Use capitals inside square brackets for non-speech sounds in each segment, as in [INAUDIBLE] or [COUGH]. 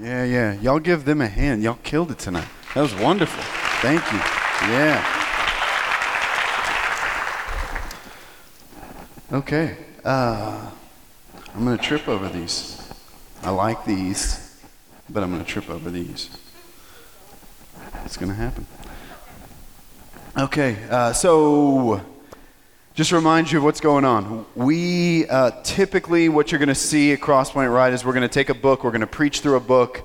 Yeah, yeah. Y'all give them a hand. Y'all killed it tonight. That was wonderful. Thank you. Yeah. Okay. Uh, I'm going to trip over these. I like these, but I'm going to trip over these. It's going to happen. Okay. Uh, so just remind you of what's going on. We uh, typically, what you're going to see at Crosspoint Right is we're going to take a book, we're going to preach through a book.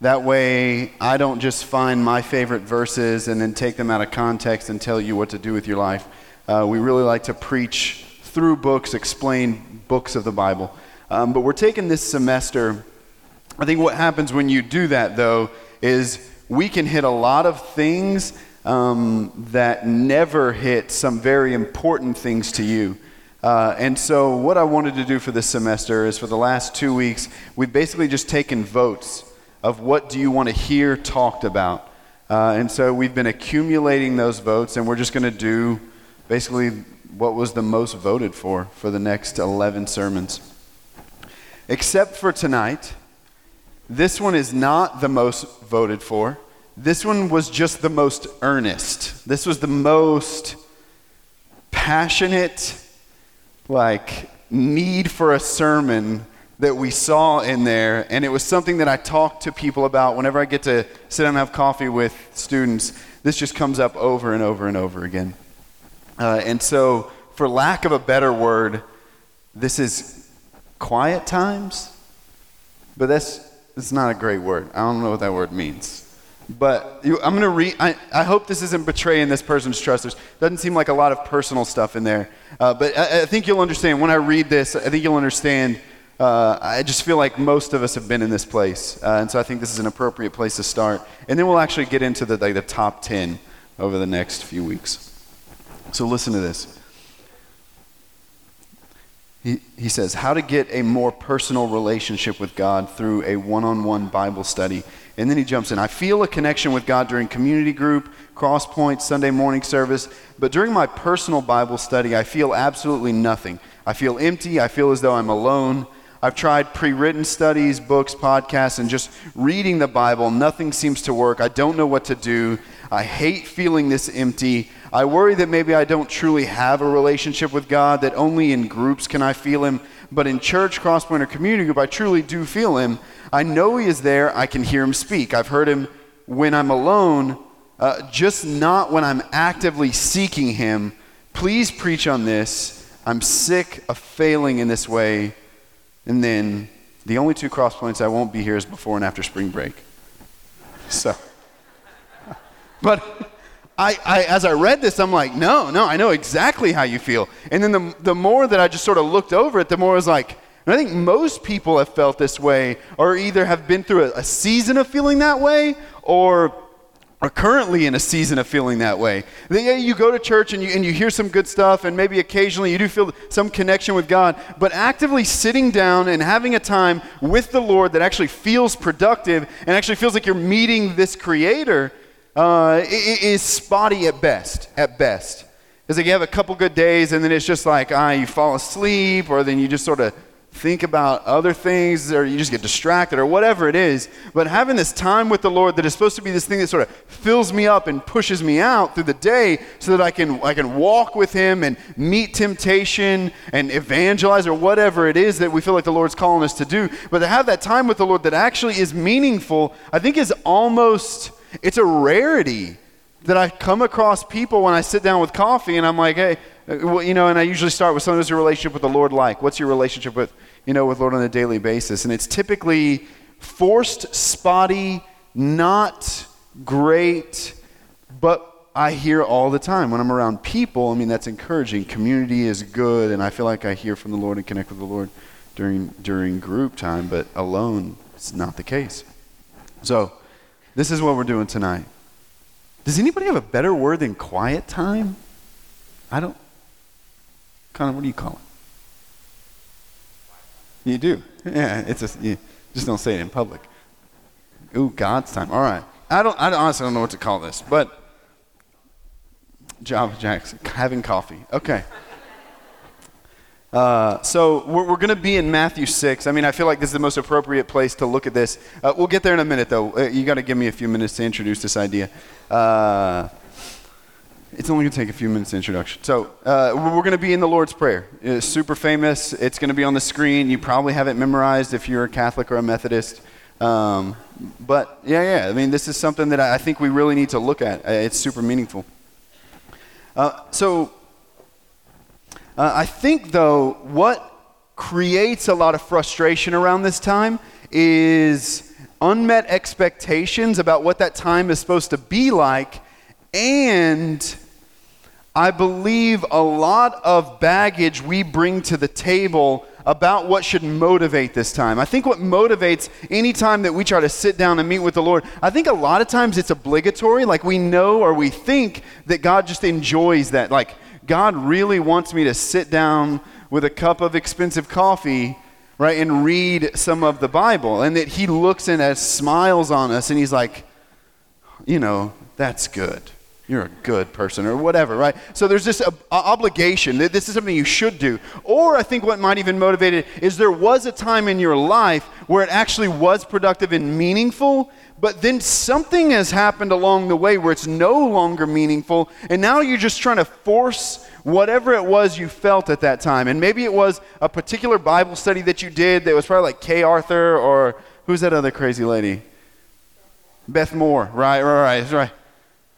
That way, I don't just find my favorite verses and then take them out of context and tell you what to do with your life. Uh, we really like to preach through books, explain books of the Bible. Um, but we're taking this semester. I think what happens when you do that, though, is we can hit a lot of things um, that never hit some very important things to you. Uh, and so, what I wanted to do for this semester is for the last two weeks, we've basically just taken votes of what do you want to hear talked about. Uh, and so, we've been accumulating those votes, and we're just going to do basically what was the most voted for for the next 11 sermons. Except for tonight, this one is not the most voted for. This one was just the most earnest. This was the most passionate, like, need for a sermon that we saw in there. And it was something that I talk to people about whenever I get to sit down and have coffee with students. This just comes up over and over and over again. Uh, and so, for lack of a better word, this is quiet times, but that's, that's not a great word. I don't know what that word means. But you, I'm going to read, I, I hope this isn't betraying this person's trust. There doesn't seem like a lot of personal stuff in there. Uh, but I, I, think you'll understand when I read this, I think you'll understand. Uh, I just feel like most of us have been in this place. Uh, and so I think this is an appropriate place to start. And then we'll actually get into the, like, the top 10 over the next few weeks. So listen to this. He, he says, How to get a more personal relationship with God through a one on one Bible study. And then he jumps in. I feel a connection with God during community group, crosspoint, Sunday morning service, but during my personal Bible study, I feel absolutely nothing. I feel empty. I feel as though I'm alone. I've tried pre written studies, books, podcasts, and just reading the Bible. Nothing seems to work. I don't know what to do. I hate feeling this empty. I worry that maybe I don't truly have a relationship with God, that only in groups can I feel Him. But in church, crosspoint, or community group, I truly do feel Him. I know He is there. I can hear Him speak. I've heard Him when I'm alone, uh, just not when I'm actively seeking Him. Please preach on this. I'm sick of failing in this way. And then the only two crosspoints I won't be here is before and after spring break. So, [LAUGHS] but I, I, as I read this, I'm like, no, no, I know exactly how you feel. And then the, the more that I just sort of looked over it, the more I was like, and I think most people have felt this way, or either have been through a, a season of feeling that way, or are currently in a season of feeling that way. Then you go to church and you, and you hear some good stuff, and maybe occasionally you do feel some connection with God, but actively sitting down and having a time with the Lord that actually feels productive and actually feels like you're meeting this Creator uh, is spotty at best. At best. It's like you have a couple good days, and then it's just like, ah, you fall asleep, or then you just sort of think about other things or you just get distracted or whatever it is. But having this time with the Lord that is supposed to be this thing that sort of fills me up and pushes me out through the day so that I can, I can walk with Him and meet temptation and evangelize or whatever it is that we feel like the Lord's calling us to do. But to have that time with the Lord that actually is meaningful, I think is almost, it's a rarity that I come across people when I sit down with coffee and I'm like, hey, uh, well, you know, and I usually start with someone who's your relationship with the Lord like? What's your relationship with, you know, with Lord on a daily basis? And it's typically forced, spotty, not great, but I hear all the time when I'm around people. I mean, that's encouraging. Community is good, and I feel like I hear from the Lord and connect with the Lord during during group time, but alone, it's not the case. So, this is what we're doing tonight. Does anybody have a better word than quiet time? I don't. Connor, what do you call it? You do. Yeah, it's a, you just don't say it in public. Ooh, God's time. All right. I don't. I honestly don't know what to call this, but Java Jackson having coffee. Okay. Uh, so we're, we're going to be in Matthew 6. I mean, I feel like this is the most appropriate place to look at this. Uh, we'll get there in a minute, though. Uh, you got to give me a few minutes to introduce this idea. Uh, it's only going to take a few minutes introduction. So uh, we're going to be in the Lord's Prayer. It's super famous. It's going to be on the screen. You probably have it memorized if you're a Catholic or a Methodist. Um, but yeah, yeah. I mean, this is something that I think we really need to look at. Uh, it's super meaningful. so uh, I think, though, what creates a lot of frustration around this time is unmet expectations about what that time is supposed to be like, and I believe a lot of baggage we bring to the table about what should motivate this time. I think what motivates any time that we try to sit down and meet with the Lord, I think a lot of times it's obligatory. Like we know or we think that God just enjoys that. Like God really wants me to sit down with a cup of expensive coffee, right, and read some of the Bible. And that He looks and smiles on us and He's like, you know, that's good. You're a good person or whatever, right? So there's this uh, obligation. That this is something you should do. Or I think what might even motivate it is there was a time in your life where it actually was productive and meaningful, but then something has happened along the way where it's no longer meaningful, and now you're just trying to force whatever it was you felt at that time. And maybe it was a particular Bible study that you did that was probably like Kay Arthur or who's that other crazy lady? Beth Moore, right, right, right, right.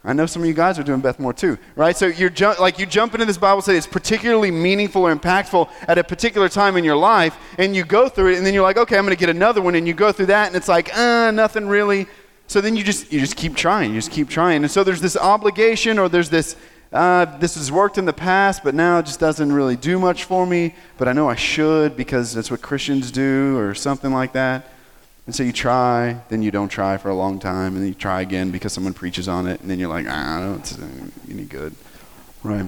I know some of you guys are doing Beth Moore too, right? So you're ju- like you jump into this Bible study, it's particularly meaningful or impactful at a particular time in your life, and you go through it, and then you're like, okay, I'm going to get another one, and you go through that, and it's like, uh, nothing really. So then you just you just keep trying, you just keep trying, and so there's this obligation, or there's this. Uh, this has worked in the past, but now it just doesn't really do much for me. But I know I should because that's what Christians do, or something like that. And so you try, then you don't try for a long time, and then you try again because someone preaches on it, and then you're like, ah, I don't any good. Right.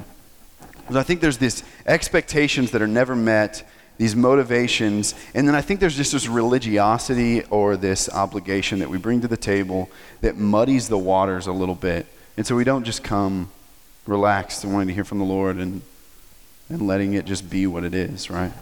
So I think there's these expectations that are never met, these motivations, and then I think there's just this religiosity or this obligation that we bring to the table that muddies the waters a little bit. And so we don't just come relaxed and wanting to hear from the Lord and, and letting it just be what it is, right?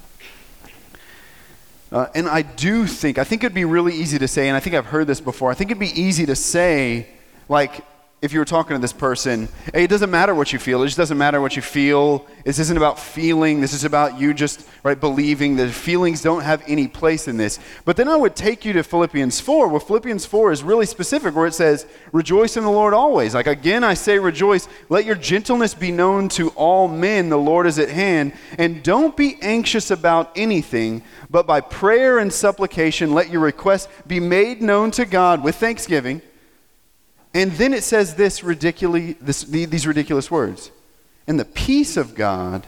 Uh, and I do think, I think it'd be really easy to say, and I think I've heard this before, I think it'd be easy to say, like, if you were talking to this person, hey, it doesn't matter what you feel. It just doesn't matter what you feel. This isn't about feeling. This is about you just right believing. The feelings don't have any place in this. But then I would take you to Philippians 4, where Philippians 4 is really specific, where it says, Rejoice in the Lord always. Like again, I say rejoice. Let your gentleness be known to all men. The Lord is at hand. And don't be anxious about anything, but by prayer and supplication, let your requests be made known to God with thanksgiving. And then it says this ridiculous, this, these ridiculous words. And the peace of God,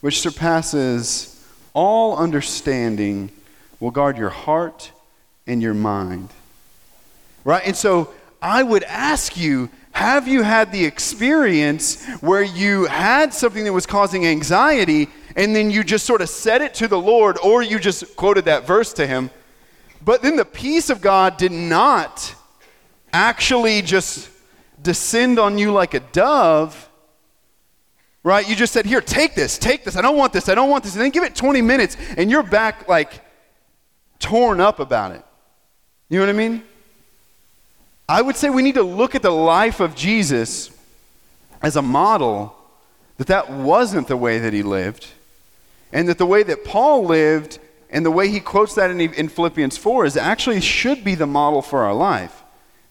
which surpasses all understanding, will guard your heart and your mind. Right? And so I would ask you have you had the experience where you had something that was causing anxiety and then you just sort of said it to the Lord or you just quoted that verse to him, but then the peace of God did not actually just descend on you like a dove, right? You just said, Here, take this, take this. I don't want this, I don't want this. And then give it 20 minutes, and you're back like torn up about it. You know what I mean? I would say we need to look at the life of Jesus as a model that that wasn't the way that he lived, and that the way that Paul lived and the way he quotes that in, in Philippians 4 is actually should be the model for our life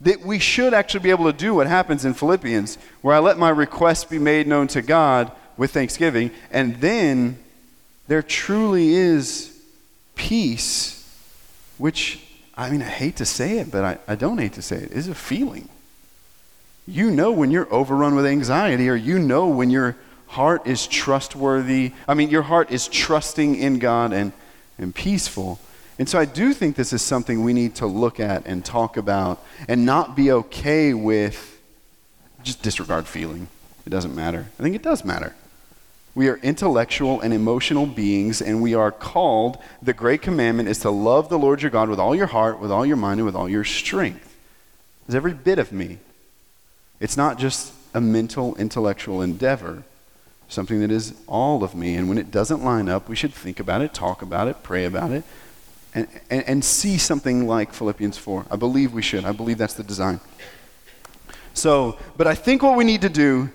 that we should actually be able to do what happens in Philippians, where I let my requests be made known to God with thanksgiving, and then there truly is peace, which, I mean, I hate to say it, but I, I don't hate to say it, is a feeling. You know when you're overrun with anxiety, or you know when your heart is trustworthy. I mean, your heart is trusting in God and, and peaceful. And so I do think this is something we need to look at and talk about and not be okay with just disregard feeling. It doesn't matter. I think it does matter. We are intellectual and emotional beings, and we are called, the great commandment is to love the Lord your God with all your heart, with all your mind, and with all your strength. It's every bit of me. It's not just a mental, intellectual endeavor. something that is all of me. And when it doesn't line up, we should think about it, talk about it, pray about it, and, and, and see something like Philippians 4. I believe we should. I believe that's the design. So, but I think what we need to do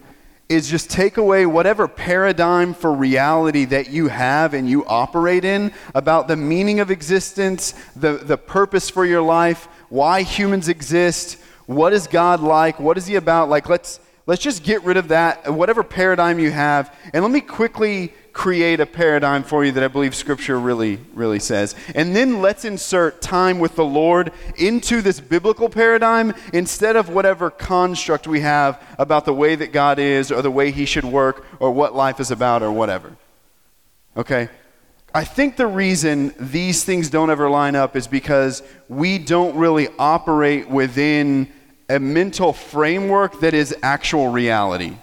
is just take away whatever paradigm for reality that you have and you operate in about the meaning of existence, the, the purpose for your life, why humans exist, what is God like, what is He about. Like, let's, let's just get rid of that, whatever paradigm you have, and let me quickly create a paradigm for you that I believe Scripture really, really says. And then let's insert time with the Lord into this biblical paradigm instead of whatever construct we have about the way that God is or the way He should work or what life is about or whatever. Okay? I think the reason these things don't ever line up is because we don't really operate within a mental framework that is actual reality.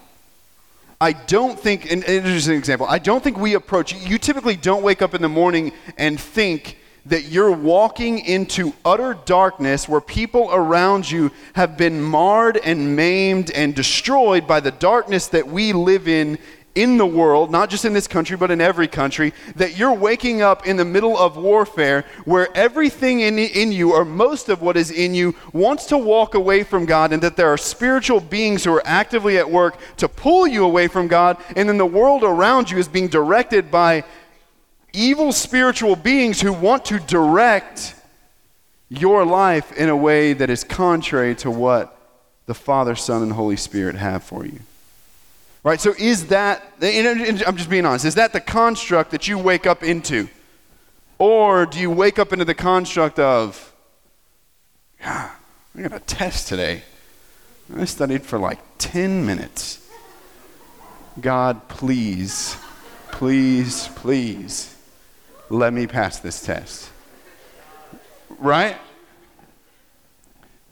I don't think, an example, I don't think we approach, you typically don't wake up in the morning and think that you're walking into utter darkness where people around you have been marred and maimed and destroyed by the darkness that we live in in the world, not just in this country, but in every country, that you're waking up in the middle of warfare where everything in, in you, or most of what is in you, wants to walk away from God, and that there are spiritual beings who are actively at work to pull you away from God, and then the world around you is being directed by evil spiritual beings who want to direct your life in a way that is contrary to what the Father, Son, and Holy Spirit have for you. Right? So is that, I'm just being honest, is that the construct that you wake up into? Or do you wake up into the construct of, yeah, I got a test today. I studied for like 10 minutes. God, please, please, please, let me pass this test. Right?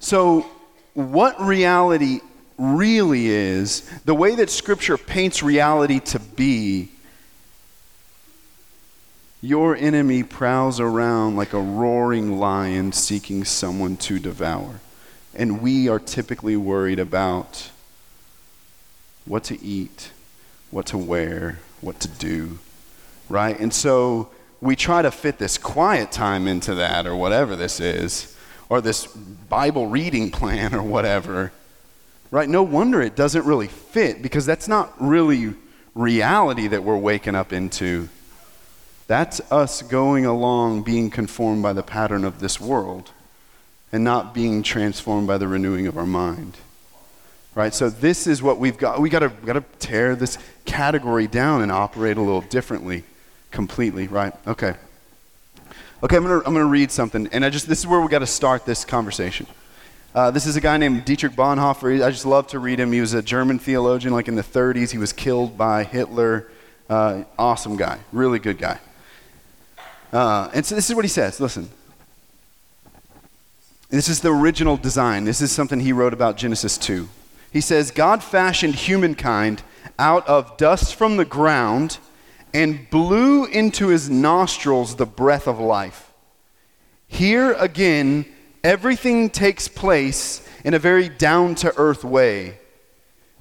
So, what reality really is, the way that Scripture paints reality to be, your enemy prowls around like a roaring lion seeking someone to devour. And we are typically worried about what to eat, what to wear, what to do, right? And so we try to fit this quiet time into that or whatever this is, or this Bible reading [LAUGHS] plan or whatever right? No wonder it doesn't really fit because that's not really reality that we're waking up into. That's us going along being conformed by the pattern of this world and not being transformed by the renewing of our mind. Right? So this is what we've got. We got to got to tear this category down and operate a little differently completely, right? Okay. Okay, I'm going to I'm going to read something and I just this is where we got to start this conversation. Uh, this is a guy named Dietrich Bonhoeffer. I just love to read him. He was a German theologian, like in the 30s. He was killed by Hitler. Uh, awesome guy, really good guy. Uh, and so this is what he says. Listen. This is the original design. This is something he wrote about Genesis 2. He says, God fashioned humankind out of dust from the ground and blew into his nostrils the breath of life. Here again, everything takes place in a very down to earth way.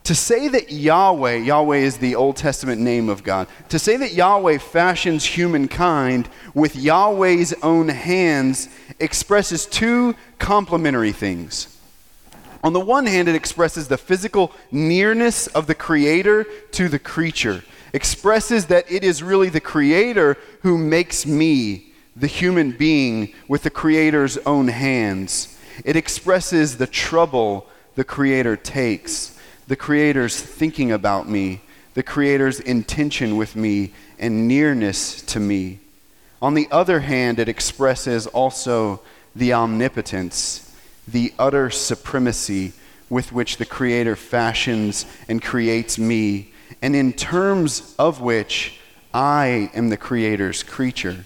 To say that Yahweh, Yahweh is the Old Testament name of God, to say that Yahweh fashions humankind with Yahweh's own hands expresses two complementary things. On the one hand, it expresses the physical nearness of the Creator to the creature, expresses that it is really the Creator who makes me, the human being with the Creator's own hands. It expresses the trouble the Creator takes, the Creator's thinking about me, the Creator's intention with me, and nearness to me. On the other hand, it expresses also the omnipotence, the utter supremacy with which the Creator fashions and creates me, and in terms of which I am the Creator's creature.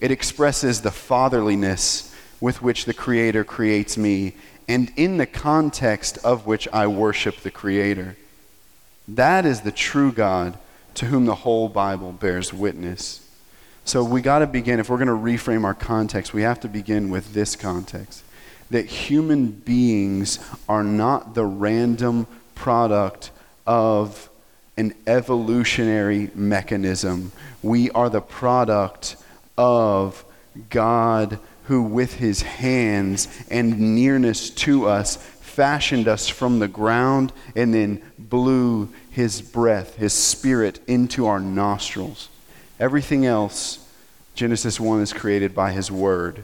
It expresses the fatherliness with which the Creator creates me, and in the context of which I worship the Creator. That is the true God to whom the whole Bible bears witness. So we got to begin, if we're going to reframe our context, we have to begin with this context that human beings are not the random product of an evolutionary mechanism. We are the product of God who, with his hands and nearness to us, fashioned us from the ground and then blew his breath, his spirit, into our nostrils. Everything else, Genesis 1 is created by his word.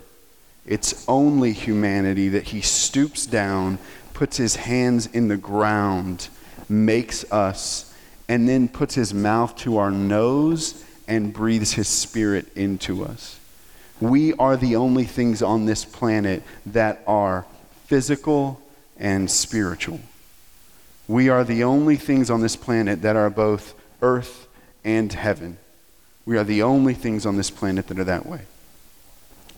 It's only humanity that he stoops down, puts his hands in the ground, makes us, and then puts his mouth to our nose and breathes his spirit into us. We are the only things on this planet that are physical and spiritual. We are the only things on this planet that are both earth and heaven. We are the only things on this planet that are that way.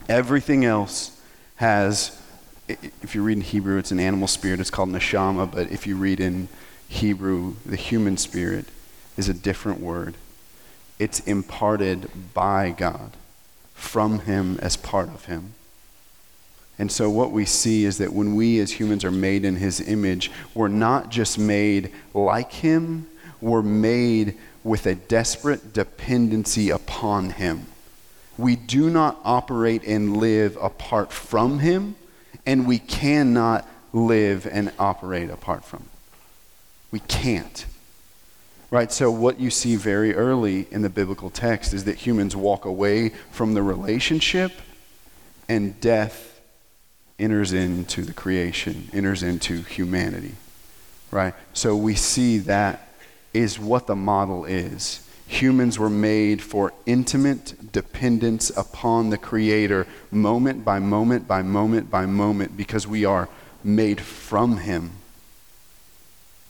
Everything else has, if you read in Hebrew, it's an animal spirit. It's called neshama. But if you read in Hebrew, the human spirit is a different word. It's imparted by God from Him as part of Him. And so, what we see is that when we as humans are made in His image, we're not just made like Him, we're made with a desperate dependency upon Him. We do not operate and live apart from Him, and we cannot live and operate apart from Him. We can't. Right? So, what you see very early in the biblical text is that humans walk away from the relationship and death enters into the creation, enters into humanity. Right? So, we see that is what the model is. Humans were made for intimate dependence upon the Creator, moment by moment by moment by moment, because we are made from Him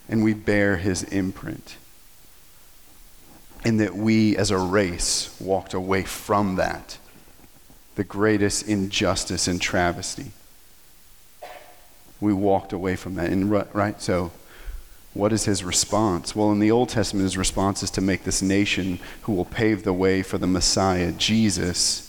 and we bear His imprint and that we as a race walked away from that, the greatest injustice and travesty. We walked away from that. And right, so what is his response? Well, in the Old Testament, his response is to make this nation who will pave the way for the Messiah, Jesus,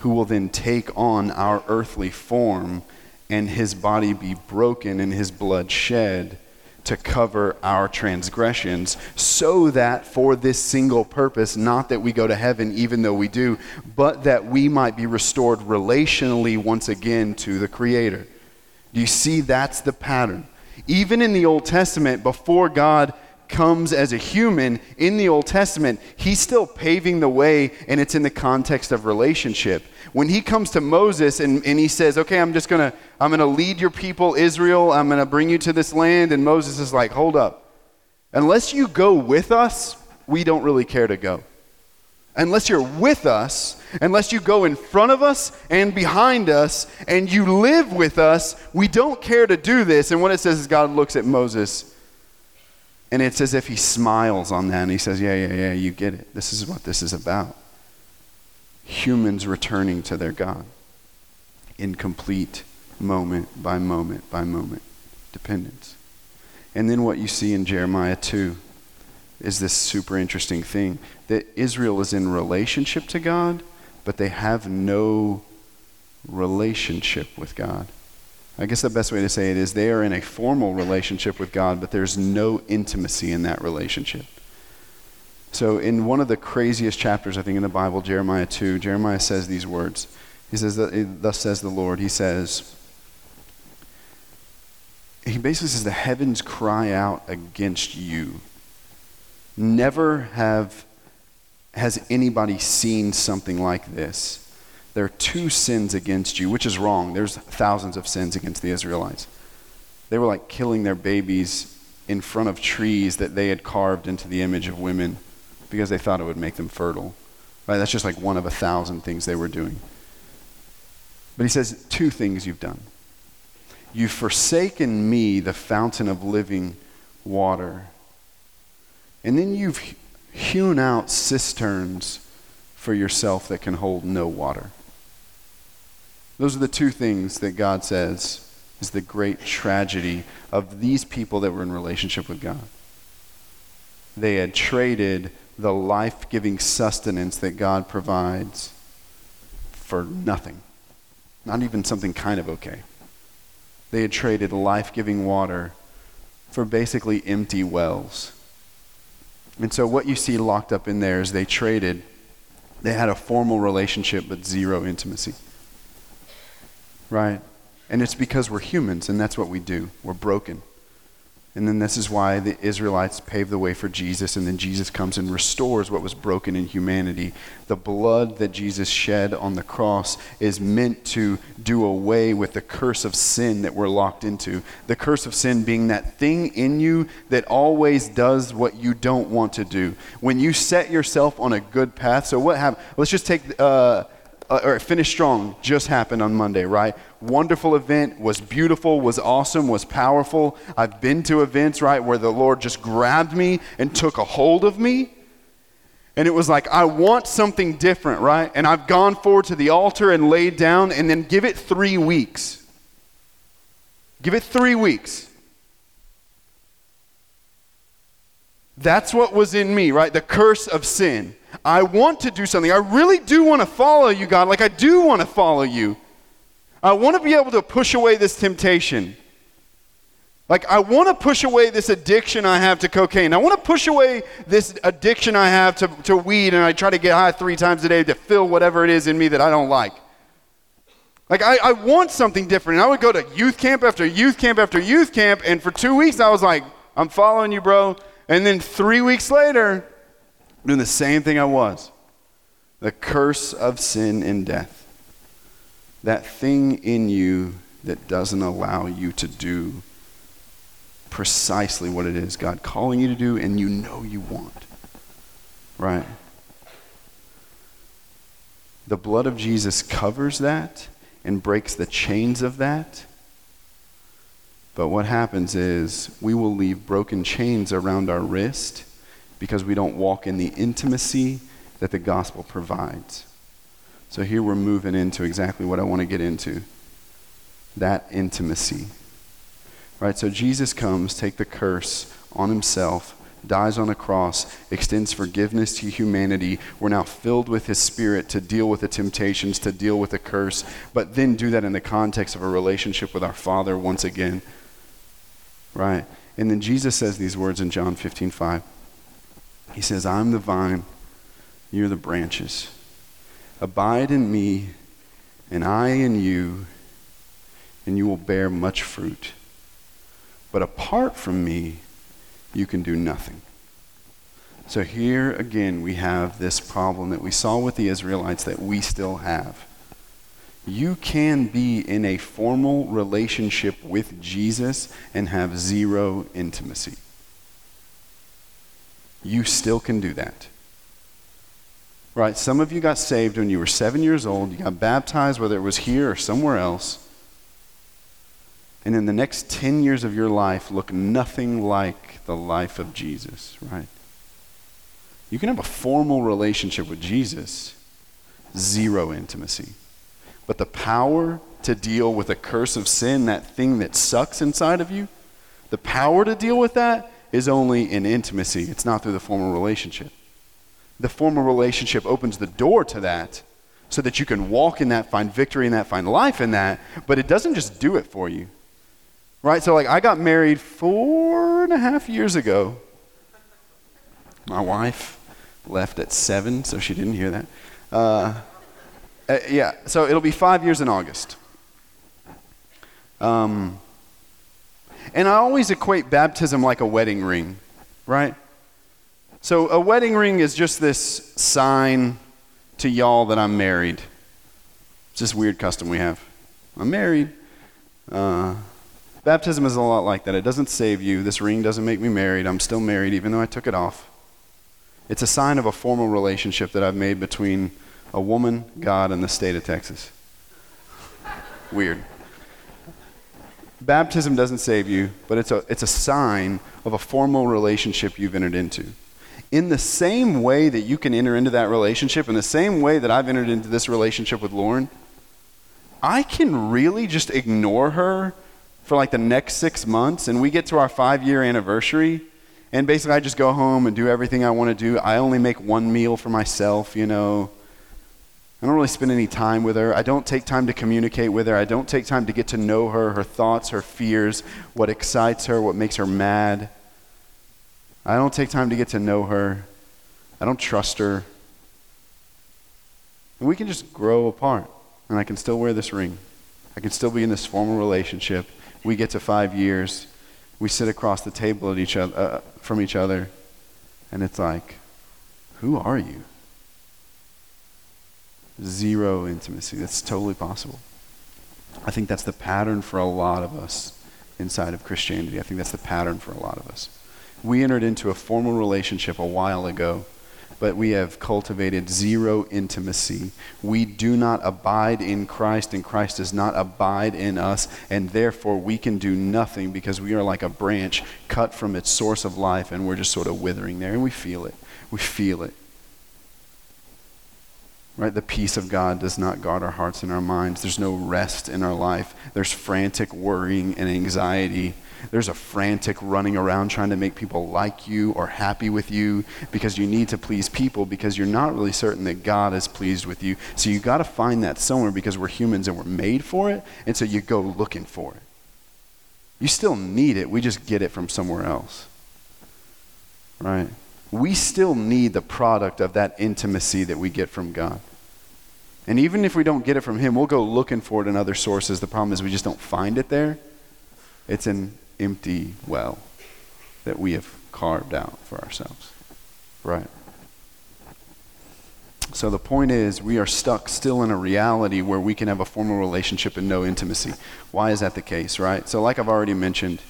who will then take on our earthly form and his body be broken and his blood shed to cover our transgressions, so that for this single purpose, not that we go to heaven even though we do, but that we might be restored relationally once again to the Creator. Do you see that's the pattern? Even in the Old Testament, before God comes as a human in the Old Testament, he's still paving the way, and it's in the context of relationship. When he comes to Moses and, and he says, Okay, I'm just gonna I'm gonna lead your people, Israel, I'm gonna bring you to this land, and Moses is like, Hold up. Unless you go with us, we don't really care to go. Unless you're with us, unless you go in front of us and behind us, and you live with us, we don't care to do this. And what it says is God looks at Moses and it's as if he smiles on that and he says, Yeah, yeah, yeah, you get it. This is what this is about. Humans returning to their God in complete moment by moment by moment dependence. And then what you see in Jeremiah 2 is this super interesting thing that Israel is in relationship to God, but they have no relationship with God. I guess the best way to say it is they are in a formal relationship with God, but there's no intimacy in that relationship. So, in one of the craziest chapters, I think, in the Bible, Jeremiah 2, Jeremiah says these words. He says, Thus says the Lord. He says, He basically says, The heavens cry out against you. Never have has anybody seen something like this there are two sins against you, which is wrong. There's thousands of sins against the Israelites. They were like killing their babies in front of trees that they had carved into the image of women because they thought it would make them fertile. Right? That's just like one of a thousand things they were doing. But he says, two things you've done. You've forsaken me, the fountain of living water. And then you've hewn out cisterns for yourself that can hold no water. Those are the two things that God says is the great tragedy of these people that were in relationship with God. They had traded the life giving sustenance that God provides for nothing, not even something kind of okay. They had traded life giving water for basically empty wells. And so what you see locked up in there is they traded, they had a formal relationship but zero intimacy. Right? And it's because we're humans and that's what we do. We're broken. And then this is why the Israelites paved the way for Jesus, and then Jesus comes and restores what was broken in humanity. The blood that Jesus shed on the cross is meant to do away with the curse of sin that we're locked into. The curse of sin being that thing in you that always does what you don't want to do. When you set yourself on a good path, so what happened? Let's just take. Uh, uh, or finish strong just happened on Monday, right? Wonderful event, was beautiful, was awesome, was powerful. I've been to events, right, where the Lord just grabbed me and took a hold of me. And it was like, I want something different, right? And I've gone forward to the altar and laid down, and then give it three weeks. Give it three weeks. That's what was in me, right? The curse of sin. I want to do something. I really do want to follow you, God. Like, I do want to follow you. I want to be able to push away this temptation. Like, I want to push away this addiction I have to cocaine. I want to push away this addiction I have to, to weed, and I try to get high three times a day to fill whatever it is in me that I don't like. Like, I, I want something different. And I would go to youth camp after youth camp after youth camp, and for two weeks I was like, I'm following you, bro. And then three weeks later, doing the same thing I was the curse of sin and death. That thing in you that doesn't allow you to do precisely what it is God calling you to do and you know you want. Right? The blood of Jesus covers that and breaks the chains of that. But what happens is we will leave broken chains around our wrist because we don't walk in the intimacy that the gospel provides. So here we're moving into exactly what I want to get into that intimacy. Right? So Jesus comes, take the curse on himself, dies on a cross, extends forgiveness to humanity. We're now filled with his spirit to deal with the temptations, to deal with the curse, but then do that in the context of a relationship with our Father once again. Right? And then Jesus says these words in John 15 5. He says, I'm the vine, you're the branches. Abide in me, and I in you, and you will bear much fruit. But apart from me, you can do nothing. So here again, we have this problem that we saw with the Israelites that we still have. You can be in a formal relationship with Jesus and have zero intimacy you still can do that. Right? Some of you got saved when you were seven years old. You got baptized, whether it was here or somewhere else. And in the next 10 years of your life, look nothing like the life of Jesus, right? You can have a formal relationship with Jesus, zero intimacy. But the power to deal with a curse of sin, that thing that sucks inside of you, the power to deal with that is only in intimacy, it's not through the formal relationship. The formal relationship opens the door to that so that you can walk in that, find victory in that, find life in that, but it doesn't just do it for you. Right? So, like, I got married four and a half years ago. My wife left at seven, so she didn't hear that. Uh, uh, yeah, so it'll be five years in August. Um, and I always equate baptism like a wedding ring, right? So a wedding ring is just this sign to y'all that I'm married. It's this weird custom we have. I'm married. Uh, baptism is a lot like that. It doesn't save you. This ring doesn't make me married. I'm still married, even though I took it off. It's a sign of a formal relationship that I've made between a woman, God, and the state of Texas. Weird. Baptism doesn't save you, but it's a, it's a sign of a formal relationship you've entered into. In the same way that you can enter into that relationship, in the same way that I've entered into this relationship with Lauren, I can really just ignore her for like the next six months, and we get to our five year anniversary, and basically I just go home and do everything I want to do. I only make one meal for myself, you know. I don't really spend any time with her. I don't take time to communicate with her. I don't take time to get to know her, her thoughts, her fears, what excites her, what makes her mad. I don't take time to get to know her. I don't trust her. And we can just grow apart. And I can still wear this ring. I can still be in this formal relationship. We get to five years. We sit across the table at each other, uh, from each other. And it's like, who are you? Zero intimacy. That's totally possible. I think that's the pattern for a lot of us inside of Christianity. I think that's the pattern for a lot of us. We entered into a formal relationship a while ago, but we have cultivated zero intimacy. We do not abide in Christ, and Christ does not abide in us, and therefore we can do nothing because we are like a branch cut from its source of life, and we're just sort of withering there, and we feel it. We feel it. Right? The peace of God does not guard our hearts and our minds. There's no rest in our life. There's frantic worrying and anxiety. There's a frantic running around trying to make people like you or happy with you because you need to please people because you're not really certain that God is pleased with you. So you got to find that somewhere because we're humans and we're made for it. And so you go looking for it. You still need it. We just get it from somewhere else. Right? We still need the product of that intimacy that we get from God. And even if we don't get it from Him, we'll go looking for it in other sources. The problem is we just don't find it there. It's an empty well that we have carved out for ourselves. Right. So the point is, we are stuck still in a reality where we can have a formal relationship and no intimacy. Why is that the case, right? So, like I've already mentioned,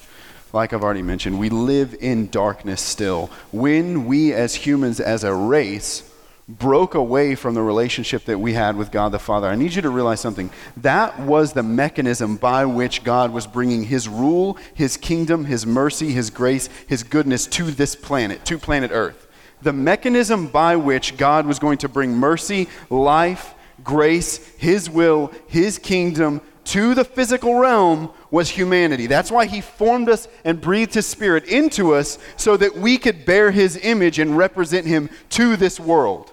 like I've already mentioned, we live in darkness still. When we as humans, as a race, broke away from the relationship that we had with God the Father, I need you to realize something. That was the mechanism by which God was bringing His rule, His kingdom, His mercy, His grace, His goodness to this planet, to planet Earth. The mechanism by which God was going to bring mercy, life, grace, His will, His kingdom to the physical realm was humanity. That's why he formed us and breathed his spirit into us so that we could bear his image and represent him to this world.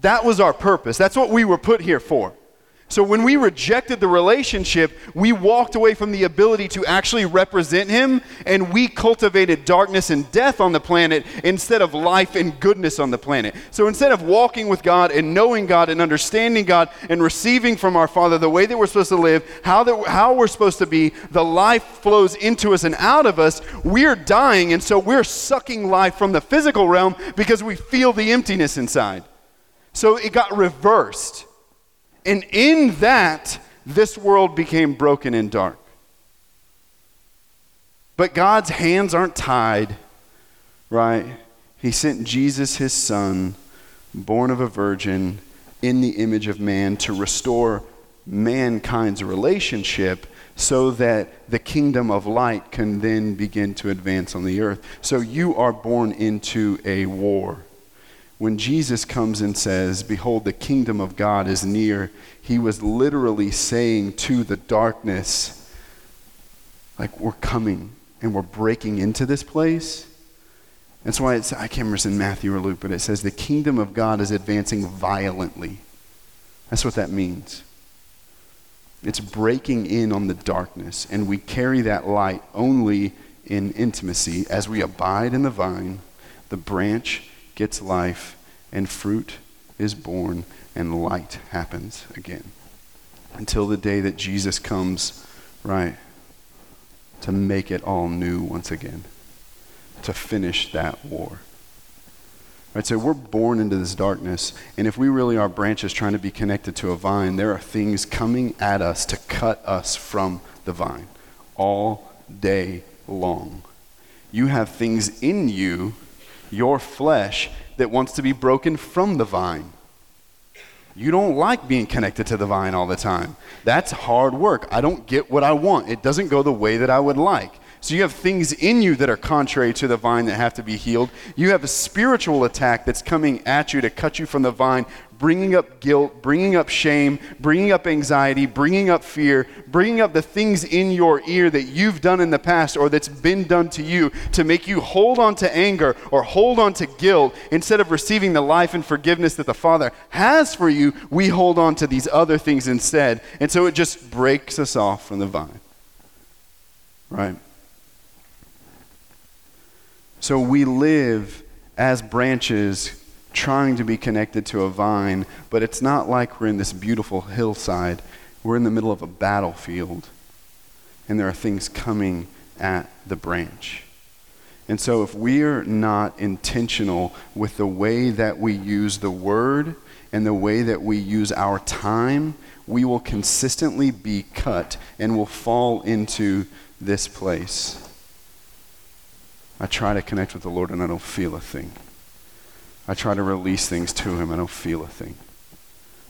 That was our purpose. That's what we were put here for. So when we rejected the relationship, we walked away from the ability to actually represent Him, and we cultivated darkness and death on the planet instead of life and goodness on the planet. So instead of walking with God and knowing God and understanding God and receiving from our Father the way that we're supposed to live, how, that, how we're supposed to be, the life flows into us and out of us, we're dying, and so we're sucking life from the physical realm because we feel the emptiness inside. So it got reversed. And in that, this world became broken and dark. But God's hands aren't tied, right? He sent Jesus, his son, born of a virgin, in the image of man, to restore mankind's relationship so that the kingdom of light can then begin to advance on the earth. So you are born into a war when Jesus comes and says, Behold, the kingdom of God is near, he was literally saying to the darkness, like, we're coming and we're breaking into this place. That's why it's, I can't remember it's in Matthew or Luke, but it says, The kingdom of God is advancing violently. That's what that means. It's breaking in on the darkness, and we carry that light only in intimacy as we abide in the vine, the branch gets life, and fruit is born, and light happens again. Until the day that Jesus comes, right, to make it all new once again, to finish that war. Right, so we're born into this darkness, and if we really are branches trying to be connected to a vine, there are things coming at us to cut us from the vine all day long. You have things in you your flesh that wants to be broken from the vine. You don't like being connected to the vine all the time. That's hard work. I don't get what I want. It doesn't go the way that I would like. So you have things in you that are contrary to the vine that have to be healed. You have a spiritual attack that's coming at you to cut you from the vine, bringing up guilt, bringing up shame, bringing up anxiety, bringing up fear, bringing up the things in your ear that you've done in the past or that's been done to you to make you hold on to anger or hold on to guilt instead of receiving the life and forgiveness that the Father has for you. We hold on to these other things instead. And so it just breaks us off from the vine. Right? So we live as branches trying to be connected to a vine, but it's not like we're in this beautiful hillside. We're in the middle of a battlefield, and there are things coming at the branch. And so, if we are not intentional with the way that we use the word and the way that we use our time, we will consistently be cut and will fall into this place. I try to connect with the Lord and I don't feel a thing. I try to release things to Him, I don't feel a thing.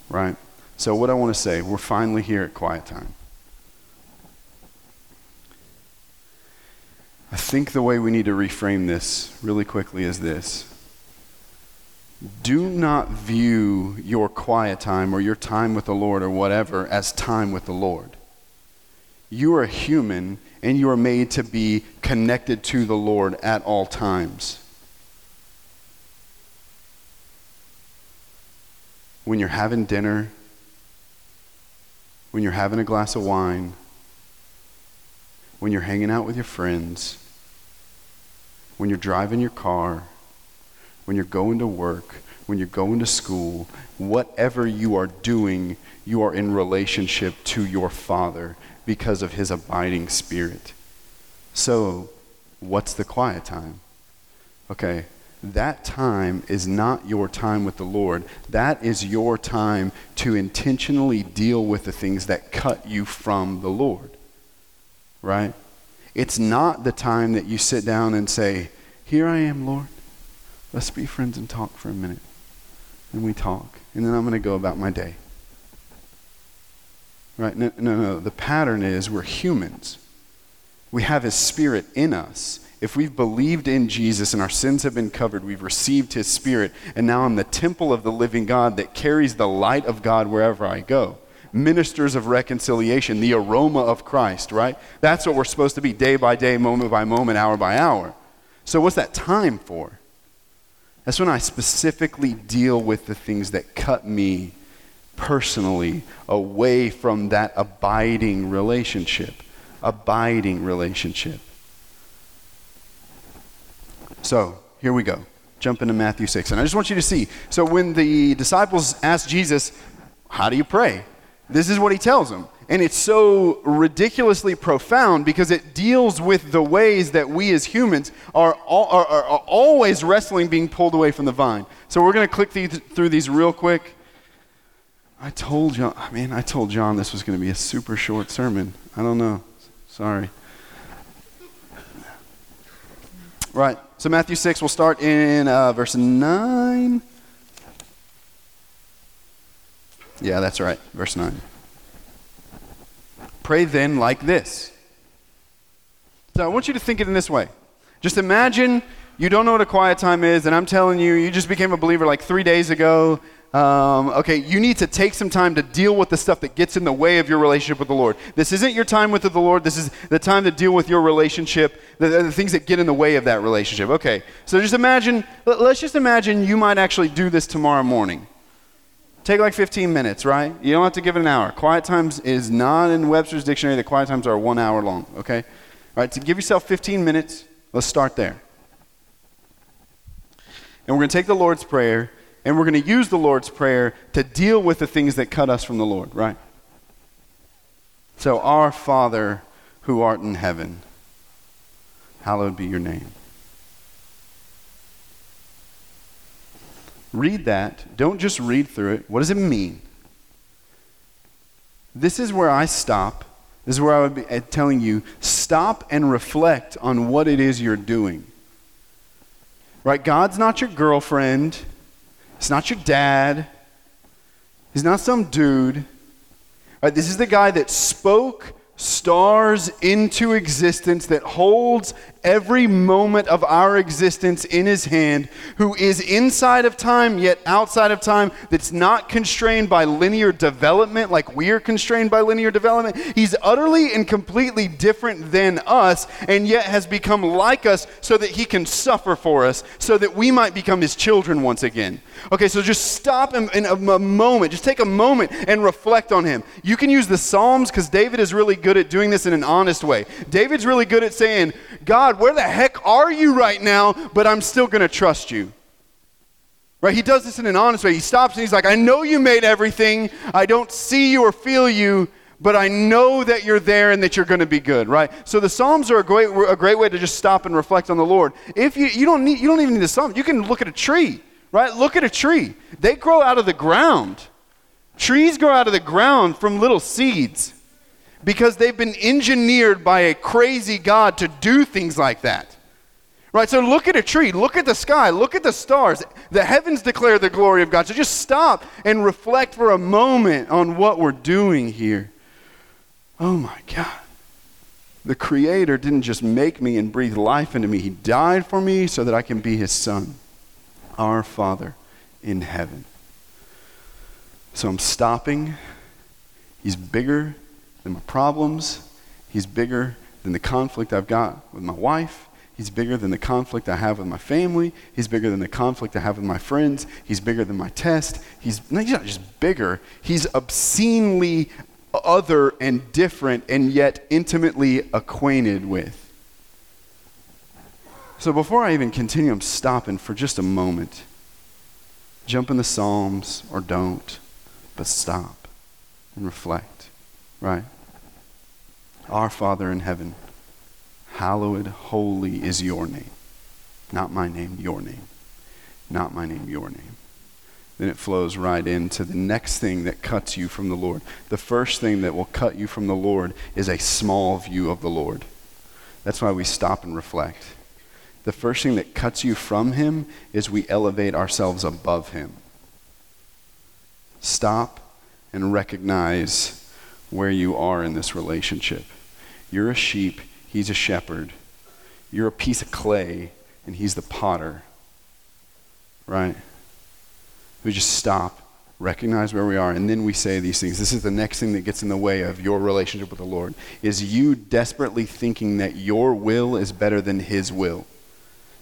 Right? So, what I want to say, we're finally here at quiet time. I think the way we need to reframe this really quickly is this. Do not view your quiet time or your time with the Lord or whatever as time with the Lord. You are human and you are made to be connected to the Lord at all times. When you're having dinner, when you're having a glass of wine, when you're hanging out with your friends, when you're driving your car, when you're going to work, when you're going to school, whatever you are doing, you are in relationship to your Father because of His abiding Spirit. So, what's the quiet time? Okay, that time is not your time with the Lord. That is your time to intentionally deal with the things that cut you from the Lord right? It's not the time that you sit down and say, Here I am, Lord. Let's be friends and talk for a minute. And we talk. And then I'm going to go about my day. Right? No, no, no. The pattern is we're humans. We have His Spirit in us. If we've believed in Jesus and our sins have been covered, we've received His Spirit, and now I'm the temple of the living God that carries the light of God wherever I go ministers of reconciliation, the aroma of Christ, right? That's what we're supposed to be day by day, moment by moment, hour by hour. So, what's that time for? That's when I specifically deal with the things that cut me personally away from that abiding relationship. Abiding relationship. So, here we go. Jump into Matthew 6. And I just want you to see. So, when the disciples asked Jesus, How do you pray? This is what he tells them. And it's so ridiculously profound because it deals with the ways that we as humans are, are, are, are always wrestling being pulled away from the vine. So we're going to click through these real quick. I told John, I mean, I told John this was going to be a super short sermon. I don't know. Sorry. Right. So Matthew 6, we'll start in uh, verse 9. Yeah, that's right. Verse 9. Pray then like this. So I want you to think it in this way. Just imagine you don't know what a quiet time is, and I'm telling you, you just became a believer like three days ago. Um, okay, you need to take some time to deal with the stuff that gets in the way of your relationship with the Lord. This isn't your time with the Lord. This is the time to deal with your relationship, the, the things that get in the way of that relationship. Okay, so just imagine, let's just imagine you might actually do this tomorrow morning. Take like 15 minutes, right? You don't have to give it an hour. Quiet times is not in Webster's dictionary that quiet times are one hour long, okay? All right, to give yourself 15 minutes, let's start there. And we're going to take the Lord's Prayer and we're going to use the Lord's Prayer to deal with the things that cut us from the Lord, right? So, Our Father who art in heaven, hallowed be your name. Read that. Don't just read through it. What does it mean? This is where I stop. This is where I would be uh, telling you stop and reflect on what it is you're doing. Right? God's not your girlfriend. It's not your dad. He's not some dude. Right? This is the guy that spoke stars into existence, that holds every moment of our existence in his hand, who is inside of time yet outside of time, that's not constrained by linear development like we are constrained by linear development. He's utterly and completely different than us, and yet has become like us so that he can suffer for us, so that we might become his children once again. Okay, so just stop in, in a, a moment, just take a moment and reflect on him. You can use the Psalms because David is really good at doing this in an honest way. David's really good at saying, God, Where the heck are you right now? But I'm still going to trust you. Right? He does this in an honest way. He stops and he's like, I know you made everything. I don't see you or feel you, but I know that you're there and that you're going to be good, right? So the Psalms are a great, a great way to just stop and reflect on the Lord. If you, you don't need, you don't even need the Psalms. You can look at a tree, right? Look at a tree. They grow out of the ground. Trees grow out of the ground from little seeds because they've been engineered by a crazy God to do things like that. Right? So look at a tree, look at the sky, look at the stars. The heavens declare the glory of God. So just stop and reflect for a moment on what we're doing here. Oh my God. The Creator didn't just make me and breathe life into me, He died for me so that I can be His Son, our Father in heaven. So I'm stopping. He's bigger than my problems, He's bigger than the conflict I've got with my wife. He's bigger than the conflict I have with my family. He's bigger than the conflict I have with my friends. He's bigger than my test. He's, he's not just bigger, he's obscenely other and different and yet intimately acquainted with. So before I even continue, I'm stopping for just a moment. Jump in the Psalms or don't, but stop and reflect, right? Our Father in heaven, hallowed, holy is your name. Not my name, your name. Not my name, your name then it flows right into the next thing that cuts you from the Lord. The first thing that will cut you from the Lord is a small view of the Lord. That's why we stop and reflect. The first thing that cuts you from Him is we elevate ourselves above Him. Stop and recognize where you are in this relationship. You're a sheep, He's a shepherd. You're a piece of clay, and He's the potter. Right? We just stop, recognize where we are, and then we say these things. This is the next thing that gets in the way of your relationship with the Lord is you desperately thinking that your will is better than his will.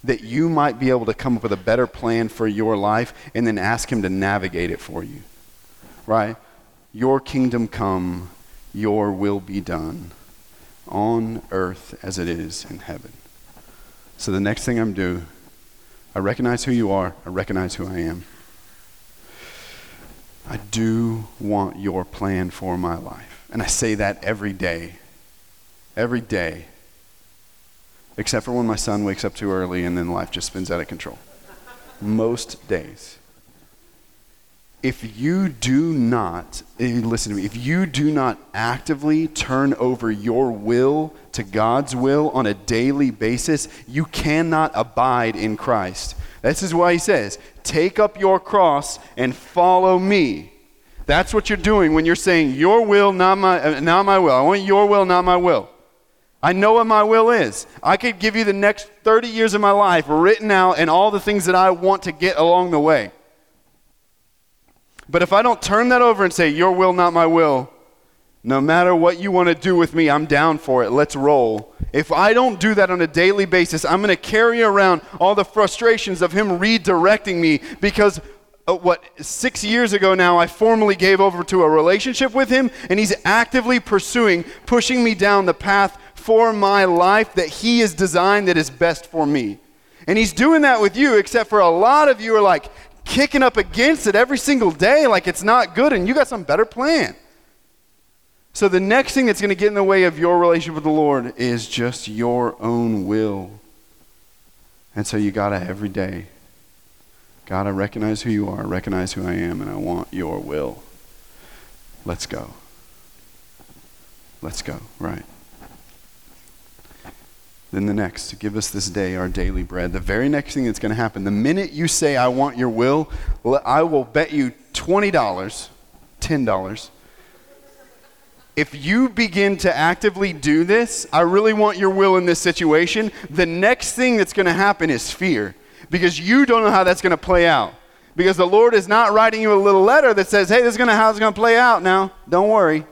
That you might be able to come up with a better plan for your life and then ask him to navigate it for you. Right? Your kingdom come, your will be done on earth as it is in heaven. So the next thing I'm doing, I recognize who you are, I recognize who I am. I do want your plan for my life. And I say that every day. Every day. Except for when my son wakes up too early and then life just spins out of control. Most days. If you do not, eh, listen to me, if you do not actively turn over your will to God's will on a daily basis, you cannot abide in Christ. This is why he says, Take up your cross and follow me. That's what you're doing when you're saying, Your will, not my, uh, not my will. I want your will, not my will. I know what my will is. I could give you the next 30 years of my life written out and all the things that I want to get along the way. But if I don't turn that over and say, Your will, not my will, no matter what you want to do with me, I'm down for it. Let's roll. If I don't do that on a daily basis, I'm going to carry around all the frustrations of Him redirecting me because uh, what, six years ago now, I formally gave over to a relationship with Him, and He's actively pursuing, pushing me down the path for my life that He has designed that is best for me. And He's doing that with you, except for a lot of you are like kicking up against it every single day, like it's not good, and you got some better plan. So, the next thing that's going to get in the way of your relationship with the Lord is just your own will. And so, you got to every day, I recognize who you are, recognize who I am, and I want your will. Let's go. Let's go, right? Then the next, give us this day our daily bread. The very next thing that's going to happen, the minute you say, I want your will, I will bet you $20, $10 if you begin to actively do this, I really want your will in this situation, the next thing that's going to happen is fear because you don't know how that's going to play out. Because the Lord is not writing you a little letter that says, hey, this is going to how it's going to play out now. Don't worry.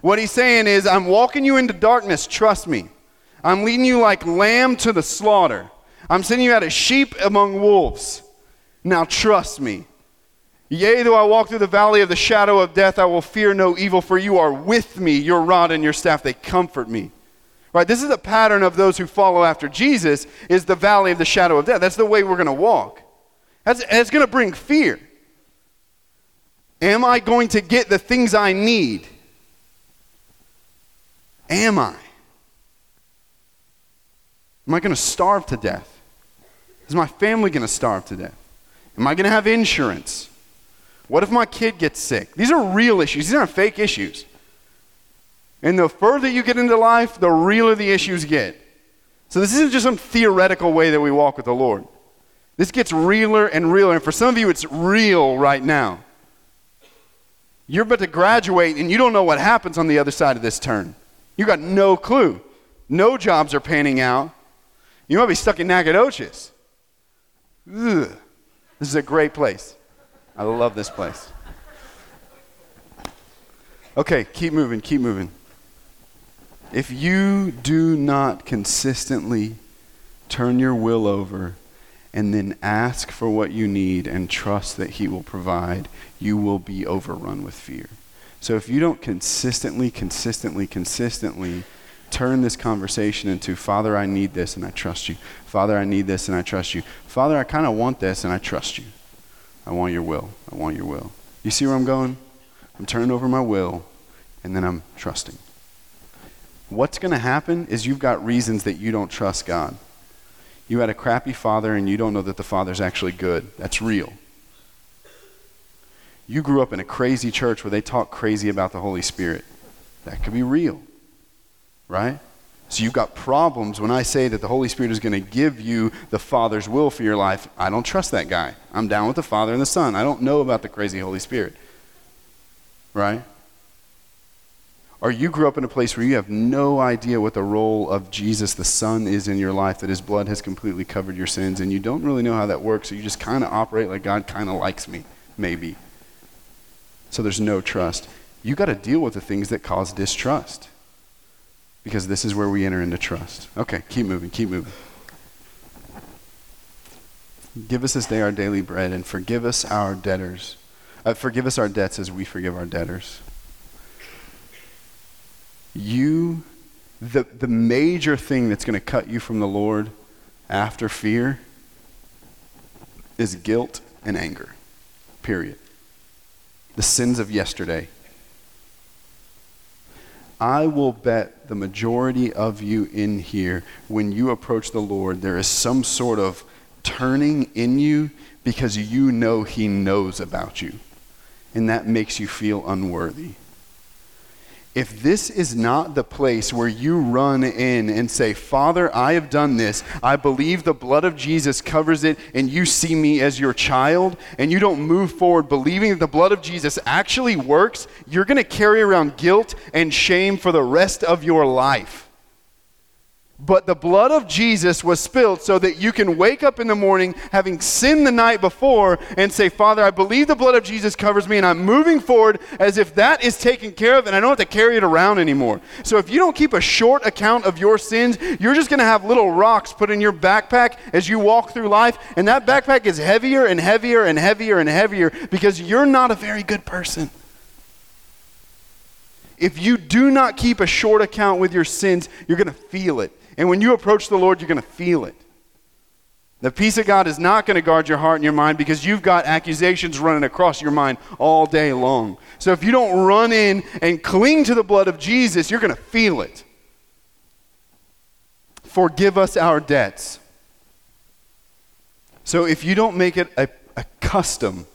What he's saying is, I'm walking you into darkness, trust me. I'm leading you like lamb to the slaughter. I'm sending you out as sheep among wolves. Now trust me. Yea, though I walk through the valley of the shadow of death, I will fear no evil, for you are with me. Your rod and your staff, they comfort me. Right? This is a pattern of those who follow after Jesus is the valley of the shadow of death. That's the way we're going to walk. That's, it's going to bring fear. Am I going to get the things I need? Am I? Am I going to starve to death? Is my family going to starve to death? Am I going to have insurance? What if my kid gets sick? These are real issues. These aren't fake issues. And the further you get into life, the realer the issues get. So this isn't just some theoretical way that we walk with the Lord. This gets realer and realer. And for some of you, it's real right now. You're about to graduate and you don't know what happens on the other side of this turn. You got no clue. No jobs are panning out. You might be stuck in Nacogdoches. Ugh. This is a great place. I love this place. Okay, keep moving, keep moving. If you do not consistently turn your will over and then ask for what you need and trust that He will provide, you will be overrun with fear. So if you don't consistently, consistently, consistently turn this conversation into, Father, I need this and I trust you. Father, I need this and I trust you. Father, I kind of want this and I trust you. I want your will. I want your will. You see where I'm going? I'm turning over my will and then I'm trusting. What's going to happen is you've got reasons that you don't trust God. You had a crappy father and you don't know that the father's actually good. That's real. You grew up in a crazy church where they talk crazy about the Holy Spirit. That could be real, right? So you've got problems when I say that the Holy Spirit is going to give you the Father's will for your life. I don't trust that guy. I'm down with the Father and the Son. I don't know about the crazy Holy Spirit, right? Or you grew up in a place where you have no idea what the role of Jesus the Son is in your life, that his blood has completely covered your sins, and you don't really know how that works, so you just kind of operate like God kind of likes me, maybe. So there's no trust. You've got to deal with the things that cause distrust. Because this is where we enter into trust. Okay, keep moving, keep moving. Give us this day our daily bread and forgive us our debtors. Uh, forgive us our debts as we forgive our debtors you, the, the major thing that's going to cut you from the Lord after fear is guilt and anger. Period. The sins of yesterday. I will bet the majority of you in here, when you approach the Lord, there is some sort of turning in you because you know He knows about you. And that makes you feel unworthy if this is not the place where you run in and say, Father, I have done this, I believe the blood of Jesus covers it, and you see me as your child, and you don't move forward believing that the blood of Jesus actually works, you're going to carry around guilt and shame for the rest of your life. But the blood of Jesus was spilled so that you can wake up in the morning having sinned the night before and say, Father, I believe the blood of Jesus covers me and I'm moving forward as if that is taken care of and I don't have to carry it around anymore. So if you don't keep a short account of your sins, you're just going to have little rocks put in your backpack as you walk through life. And that backpack is heavier and heavier and heavier and heavier because you're not a very good person. If you do not keep a short account with your sins, you're going to feel it. And when you approach the Lord, you're going to feel it. The peace of God is not going to guard your heart and your mind because you've got accusations running across your mind all day long. So if you don't run in and cling to the blood of Jesus, you're going to feel it. Forgive us our debts. So if you don't make it a, a custom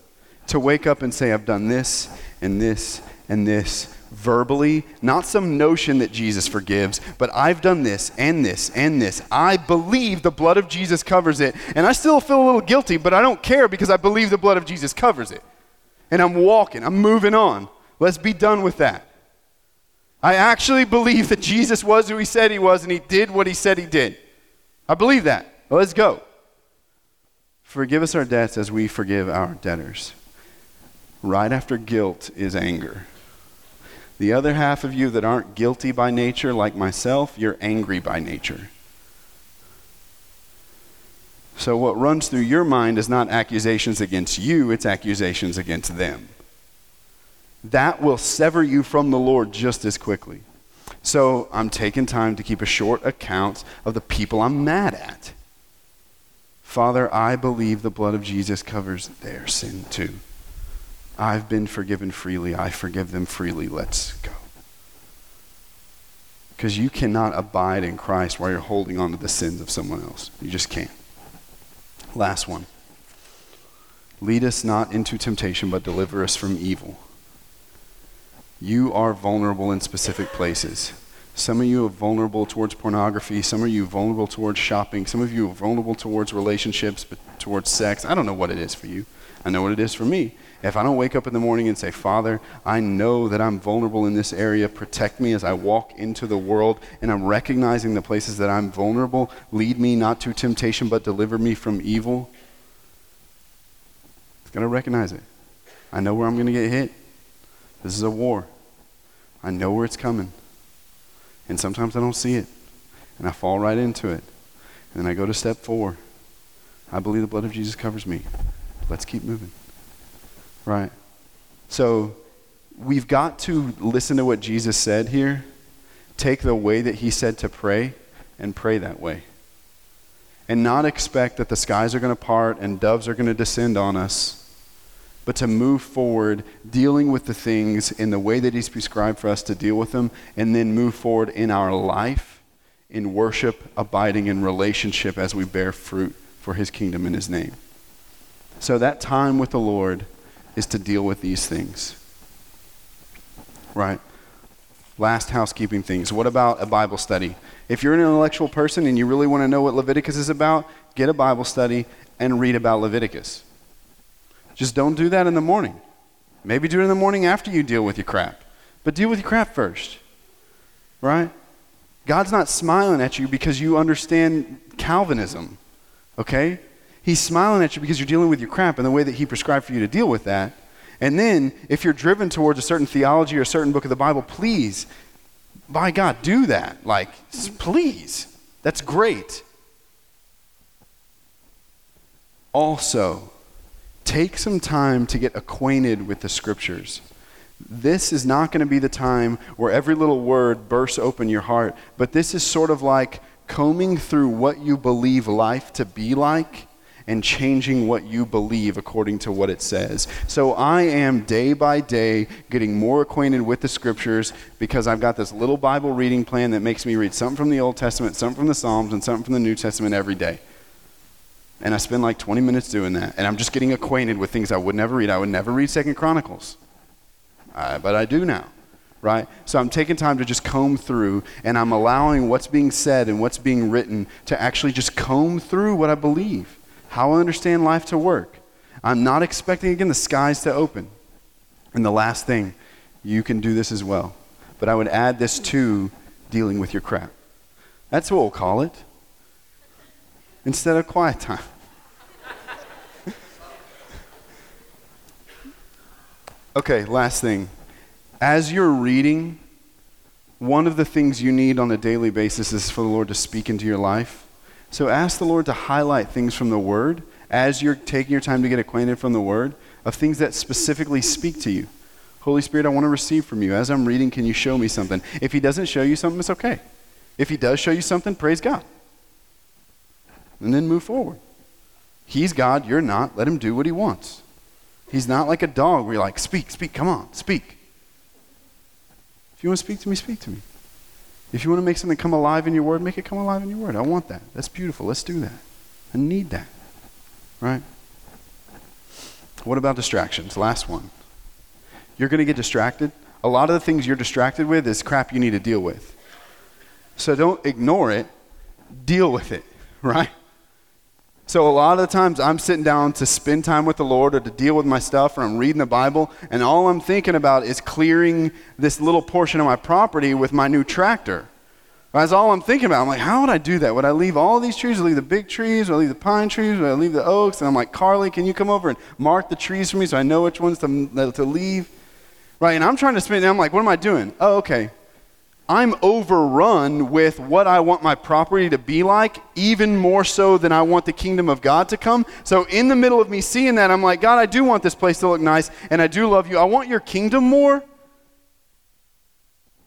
to wake up and say, I've done this and this and this verbally, not some notion that Jesus forgives, but I've done this and this and this. I believe the blood of Jesus covers it. And I still feel a little guilty, but I don't care because I believe the blood of Jesus covers it. And I'm walking, I'm moving on. Let's be done with that. I actually believe that Jesus was who he said he was and he did what he said he did. I believe that. let's go. Forgive us our debts as we forgive our debtors. Right after guilt is anger. The other half of you that aren't guilty by nature, like myself, you're angry by nature. So, what runs through your mind is not accusations against you, it's accusations against them. That will sever you from the Lord just as quickly. So I'm taking time to keep a short account of the people I'm mad at. Father, I believe the blood of Jesus covers their sin too. I've been forgiven freely. I forgive them freely. Let's go. Because you cannot abide in Christ while you're holding on to the sins of someone else. You just can't. Last one. Lead us not into temptation, but deliver us from evil. You are vulnerable in specific places. Some of you are vulnerable towards pornography. Some of you are vulnerable towards shopping. Some of you are vulnerable towards relationships, towards sex. I don't know what it is for you. I know what it is for me. If I don't wake up in the morning and say, Father, I know that I'm vulnerable in this area, protect me as I walk into the world, and I'm recognizing the places that I'm vulnerable, lead me not to temptation, but deliver me from evil. It's going to recognize it. I know where I'm going to get hit. This is a war. I know where it's coming. And sometimes I don't see it. And I fall right into it. And then I go to step four. I believe the blood of Jesus covers me. Let's keep moving. Right? So we've got to listen to what Jesus said here, take the way that he said to pray, and pray that way. And not expect that the skies are going to part and doves are going to descend on us but to move forward dealing with the things in the way that He's prescribed for us to deal with them, and then move forward in our life in worship, abiding in relationship as we bear fruit for His kingdom and His name. So that time with the Lord is to deal with these things. Right? Last housekeeping things. What about a Bible study? If you're an intellectual person and you really want to know what Leviticus is about, get a Bible study and read about Leviticus. Just don't do that in the morning. Maybe do it in the morning after you deal with your crap. But deal with your crap first. Right? God's not smiling at you because you understand Calvinism. Okay? He's smiling at you because you're dealing with your crap in the way that He prescribed for you to deal with that. And then, if you're driven towards a certain theology or a certain book of the Bible, please, by God, do that. Like, please. That's great. Also, take some time to get acquainted with the scriptures. This is not going to be the time where every little word bursts open your heart, but this is sort of like combing through what you believe life to be like and changing what you believe according to what it says. So I am day by day getting more acquainted with the scriptures because I've got this little Bible reading plan that makes me read something from the Old Testament, something from the Psalms, and something from the New Testament every day. And I spend like 20 minutes doing that. And I'm just getting acquainted with things I would never read. I would never read Second Chronicles. Uh, but I do now, right? So I'm taking time to just comb through, and I'm allowing what's being said and what's being written to actually just comb through what I believe, how I understand life to work. I'm not expecting, again, the skies to open. And the last thing, you can do this as well. But I would add this to dealing with your crap. That's what we'll call it instead of quiet time. [LAUGHS] okay, last thing. As you're reading, one of the things you need on a daily basis is for the Lord to speak into your life. So ask the Lord to highlight things from the Word as you're taking your time to get acquainted from the Word of things that specifically speak to you. Holy Spirit, I want to receive from you. As I'm reading, can you show me something? If He doesn't show you something, it's okay. If He does show you something, praise God and then move forward. He's God, you're not. Let him do what he wants. He's not like a dog where you're like, speak, speak, come on, speak. If you want to speak to me, speak to me. If you want to make something come alive in your word, make it come alive in your word. I want that. That's beautiful. Let's do that. I need that. Right? What about distractions? Last one. You're going to get distracted. A lot of the things you're distracted with is crap you need to deal with. So don't ignore it, deal with it, [LAUGHS] right? So, a lot of the times I'm sitting down to spend time with the Lord or to deal with my stuff, or I'm reading the Bible, and all I'm thinking about is clearing this little portion of my property with my new tractor. That's all I'm thinking about. I'm like, how would I do that? Would I leave all these trees? Would I leave the big trees? Would I leave the pine trees? Would I leave the oaks? And I'm like, Carly, can you come over and mark the trees for me so I know which ones to, to leave? Right? And I'm trying to spend, and I'm like, what am I doing? Oh, okay. I'm overrun with what I want my property to be like, even more so than I want the kingdom of God to come. So, in the middle of me seeing that, I'm like, God, I do want this place to look nice, and I do love you. I want your kingdom more.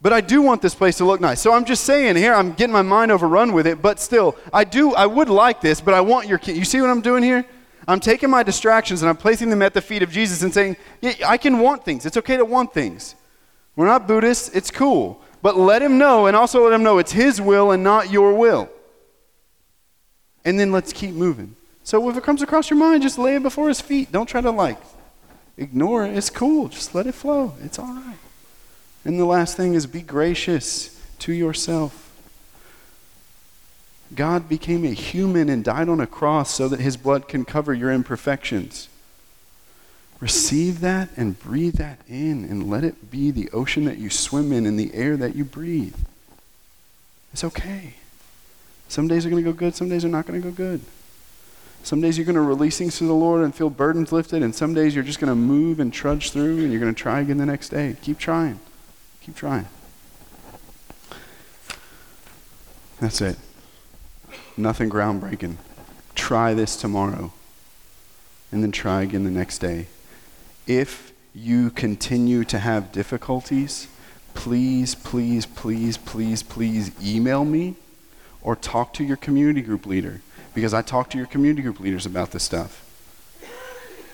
But I do want this place to look nice. So I'm just saying here, I'm getting my mind overrun with it, but still, I do, I would like this, but I want your kid. You see what I'm doing here? I'm taking my distractions and I'm placing them at the feet of Jesus and saying, yeah, I can want things. It's okay to want things. We're not Buddhists, it's cool. But let him know and also let him know it's his will and not your will. And then let's keep moving. So if it comes across your mind, just lay it before his feet. Don't try to like ignore it. It's cool. Just let it flow. It's all right. And the last thing is be gracious to yourself. God became a human and died on a cross so that his blood can cover your imperfections. Receive that and breathe that in and let it be the ocean that you swim in and the air that you breathe. It's okay. Some days are going to go good, some days are not going to go good. Some days you're going to release things to the Lord and feel burdens lifted, and some days you're just going to move and trudge through and you're going to try again the next day. Keep trying. Keep trying. That's it. Nothing groundbreaking. Try this tomorrow and then try again the next day. If you continue to have difficulties, please, please, please, please, please email me or talk to your community group leader because I talk to your community group leaders about this stuff.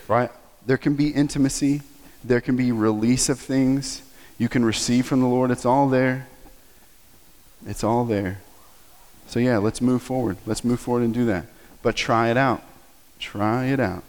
Right? There can be intimacy, there can be release of things you can receive from the Lord. It's all there. It's all there. So, yeah, let's move forward. Let's move forward and do that. But try it out. Try it out.